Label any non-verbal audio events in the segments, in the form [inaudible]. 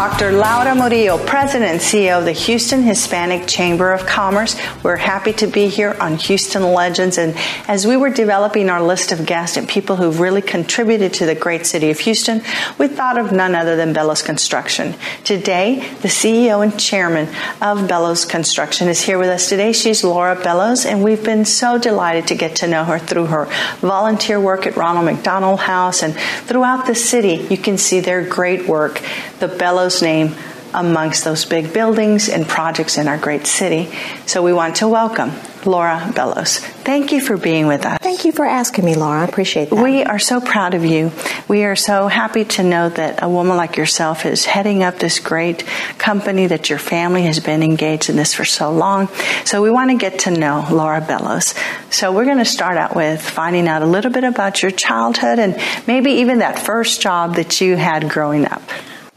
Dr. Laura Murillo, President and CEO of the Houston Hispanic Chamber of Commerce. We're happy to be here on Houston Legends. And as we were developing our list of guests and people who've really contributed to the great city of Houston, we thought of none other than Bellows Construction. Today, the CEO and chairman of Bellows Construction is here with us today. She's Laura Bellows, and we've been so delighted to get to know her through her volunteer work at Ronald McDonald House and throughout the city. You can see their great work. The Bellows name amongst those big buildings and projects in our great city. So we want to welcome Laura Bellows. Thank you for being with us. Thank you for asking me, Laura. I appreciate that. We are so proud of you. We are so happy to know that a woman like yourself is heading up this great company that your family has been engaged in this for so long. So we want to get to know Laura Bellows. So we're going to start out with finding out a little bit about your childhood and maybe even that first job that you had growing up.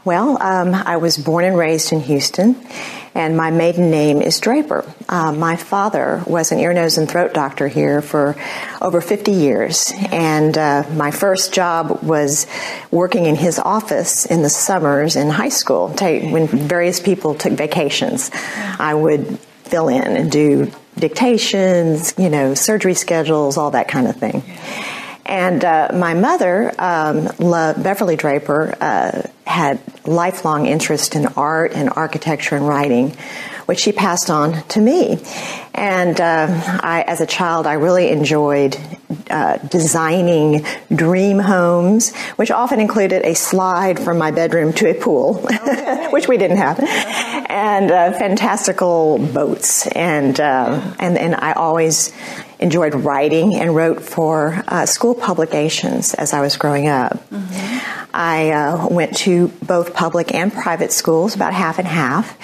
Well, um, I was born and raised in Houston, and my maiden name is Draper. Uh, my father was an ear, nose, and throat doctor here for over 50 years, and uh, my first job was working in his office in the summers in high school when various people took vacations. I would fill in and do dictations, you know, surgery schedules, all that kind of thing. And uh, my mother, um, Beverly Draper, uh, had lifelong interest in art and architecture and writing, which she passed on to me. And uh, I, as a child, I really enjoyed uh, designing dream homes, which often included a slide from my bedroom to a pool, okay. [laughs] which we didn't have, and uh, fantastical boats. And uh, and and I always enjoyed writing and wrote for uh, school publications as I was growing up. Mm-hmm. I uh, went to both public and private schools, about half and half.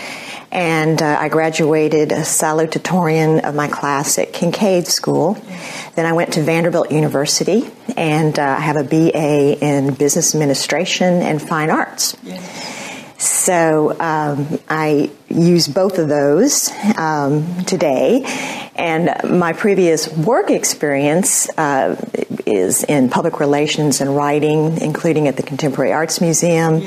And uh, I graduated a salutatorian of my class at Kincaid School. Then I went to Vanderbilt University, and uh, I have a BA in Business Administration and Fine Arts. So um, I use both of those um, today. And my previous work experience uh, is in public relations and writing, including at the Contemporary Arts Museum,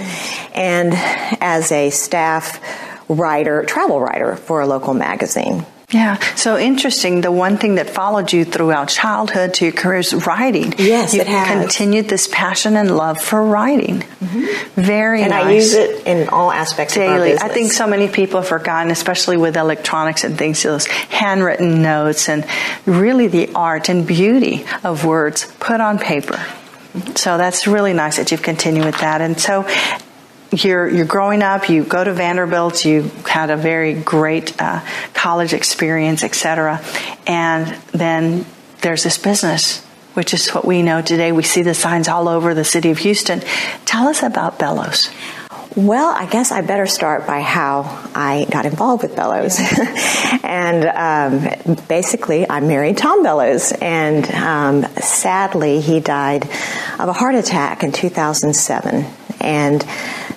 and as a staff writer, travel writer for a local magazine. Yeah, so interesting. The one thing that followed you throughout childhood to your career is writing. Yes, you it has. continued this passion and love for writing. Mm-hmm. Very and nice. I use it in all aspects daily. I think so many people have forgotten, especially with electronics and things, those handwritten notes and really the art and beauty of words put on paper. So that's really nice that you've continued with that. And so you're you're growing up. You go to Vanderbilt. You had a very great uh, college experience, etc. And then there's this business, which is what we know today. We see the signs all over the city of Houston. Tell us about Bellows. Well, I guess I better start by how I got involved with Bellows. [laughs] and um, basically, I married Tom Bellows, and um, sadly, he died of a heart attack in 2007. And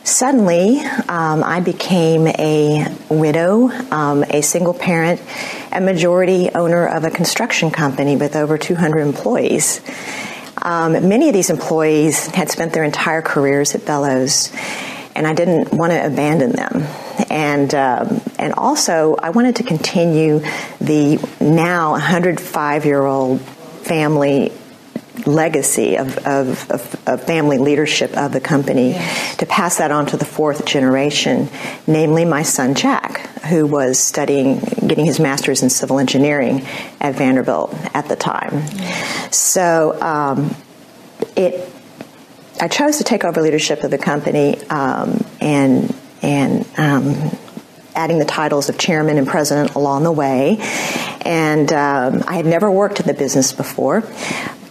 suddenly, um, I became a widow, um, a single parent, a majority owner of a construction company with over 200 employees. Um, many of these employees had spent their entire careers at Bellows, and I didn't want to abandon them. And um, and also, I wanted to continue the now 105 year old family legacy of, of, of, of, family leadership of the company yes. to pass that on to the fourth generation, namely my son Jack, who was studying, getting his master's in civil engineering at Vanderbilt at the time. Yes. So um, it, I chose to take over leadership of the company um, and and um, adding the titles of chairman and president along the way. And um, I had never worked in the business before,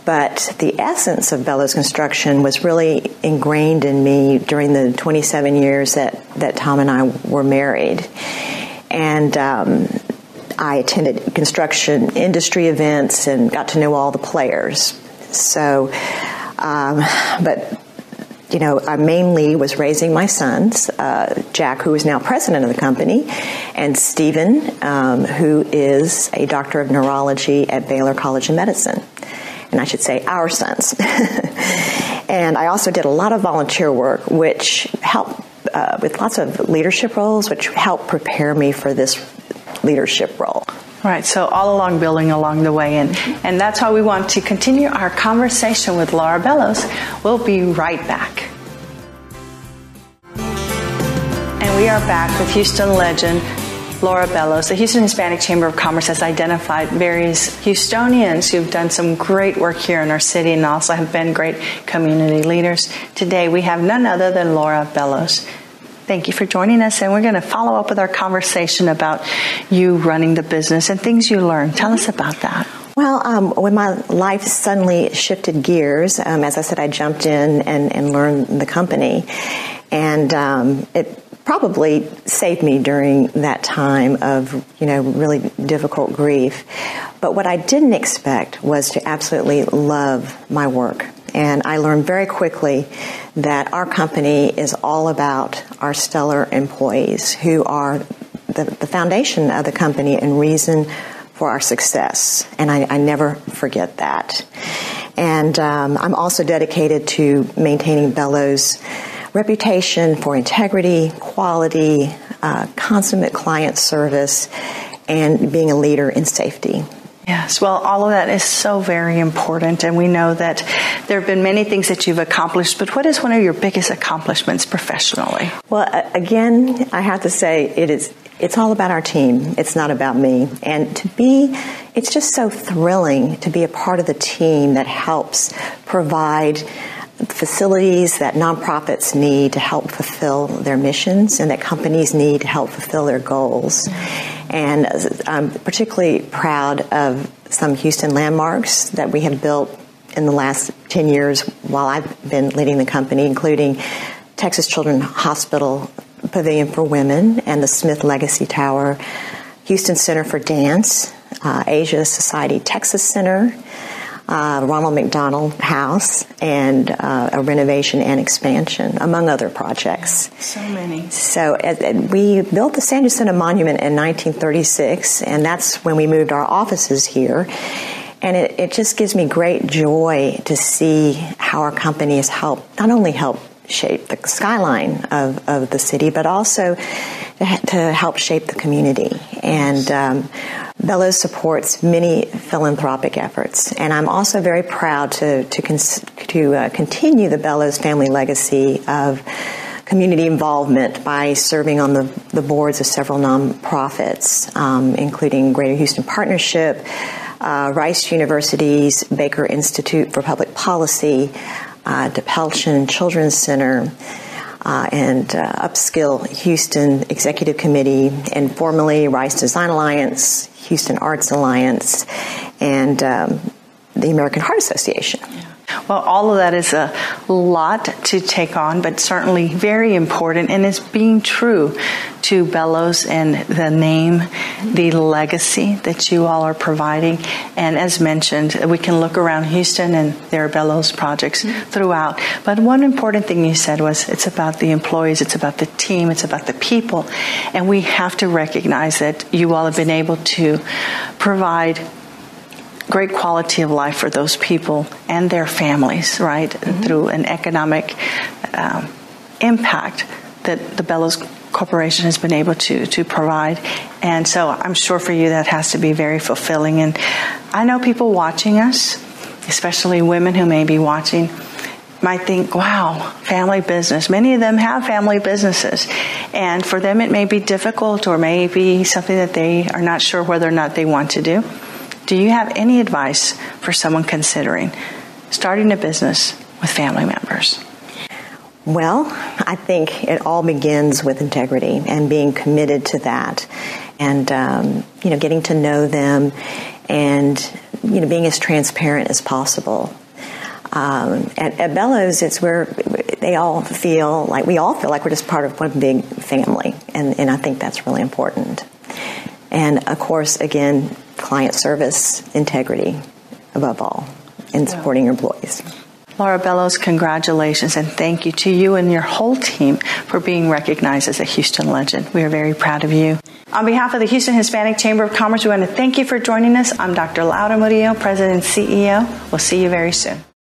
but the essence of Bellows Construction was really ingrained in me during the 27 years that, that Tom and I were married. And um, I attended construction industry events and got to know all the players. So, um, but you know, I mainly was raising my sons, uh, Jack, who is now president of the company, and Stephen, um, who is a doctor of neurology at Baylor College of Medicine and I should say our sons. [laughs] and I also did a lot of volunteer work, which helped uh, with lots of leadership roles, which helped prepare me for this leadership role. Right, so all along building along the way, and, and that's how we want to continue our conversation with Laura Bellows. We'll be right back. And we are back with Houston legend Laura Bellows. The Houston Hispanic Chamber of Commerce has identified various Houstonians who've done some great work here in our city and also have been great community leaders. Today we have none other than Laura Bellows. Thank you for joining us, and we're going to follow up with our conversation about you running the business and things you learned. Tell us about that. Well, um, when my life suddenly shifted gears, um, as I said, I jumped in and, and learned the company, and um, it probably saved me during that time of, you know, really difficult grief. But what I didn't expect was to absolutely love my work. And I learned very quickly that our company is all about our stellar employees who are the, the foundation of the company and reason for our success. And I, I never forget that. And um, I'm also dedicated to maintaining Bellows' reputation for integrity, quality, uh, consummate client service, and being a leader in safety. Yes, well, all of that is so very important, and we know that there have been many things that you've accomplished, but what is one of your biggest accomplishments professionally? Well, again, I have to say it is it's all about our team. It's not about me. And to be, it's just so thrilling to be a part of the team that helps provide facilities that nonprofits need to help fulfill their missions and that companies need to help fulfill their goals. And I'm particularly proud of some Houston landmarks that we have built in the last 10 years while I've been leading the company, including Texas Children's Hospital Pavilion for Women and the Smith Legacy Tower, Houston Center for Dance, uh, Asia Society Texas Center, uh, Ronald McDonald House, and uh, a renovation and expansion, among other projects. So many. So uh, we built the San Jacinto Monument in 1936, and that's when we moved our offices here. And it, it just gives me great joy to see how our company has helped, not only help shape the skyline of, of the city, but also to help shape the community. And um, Bellows supports many philanthropic efforts, and I'm also very proud to to, cons- to uh, continue the Bellows family legacy of community involvement by serving on the, the boards of several nonprofits, um, including Greater Houston Partnership, uh, Rice University's Baker Institute for Public Policy, uh, DePelchin Children's Center, uh, and uh, Upskill Houston Executive Committee, and formerly Rice Design Alliance, Houston Arts Alliance, and um, the American Heart Association. Yeah. Well, all of that is a lot to take on, but certainly very important and is being true to Bellows and the name, the legacy that you all are providing. And as mentioned, we can look around Houston and there are Bellows projects mm-hmm. throughout. But one important thing you said was it's about the employees, it's about the team, it's about the people. And we have to recognize that you all have been able to provide great quality of life for those people and their families, right? Mm-hmm. Through an economic um, impact that the Bellows Corporation has been able to to provide, and so I'm sure for you that has to be very fulfilling. And I know people watching us, especially women who may be watching, might think, wow, family business. Many of them have family businesses. And for them, it may be difficult or may be something that they are not sure whether or not they want to do. Do you have any advice for someone considering starting a business with family members? Well, I think it all begins with integrity and being committed to that, and um, you know, getting to know them, and you know, being as transparent as possible. Um, at, at, Bellows, it's where they all feel like we all feel like we're just part of one big family, and, and I think that's really important. And of course, again, client service, integrity above all, in supporting your employees. Laura Bellows, congratulations and thank you to you and your whole team for being recognized as a Houston legend. We are very proud of you. On behalf of the Houston Hispanic Chamber of Commerce, we want to thank you for joining us. I'm Dr. Laura Murillo, President and CEO. We'll see you very soon.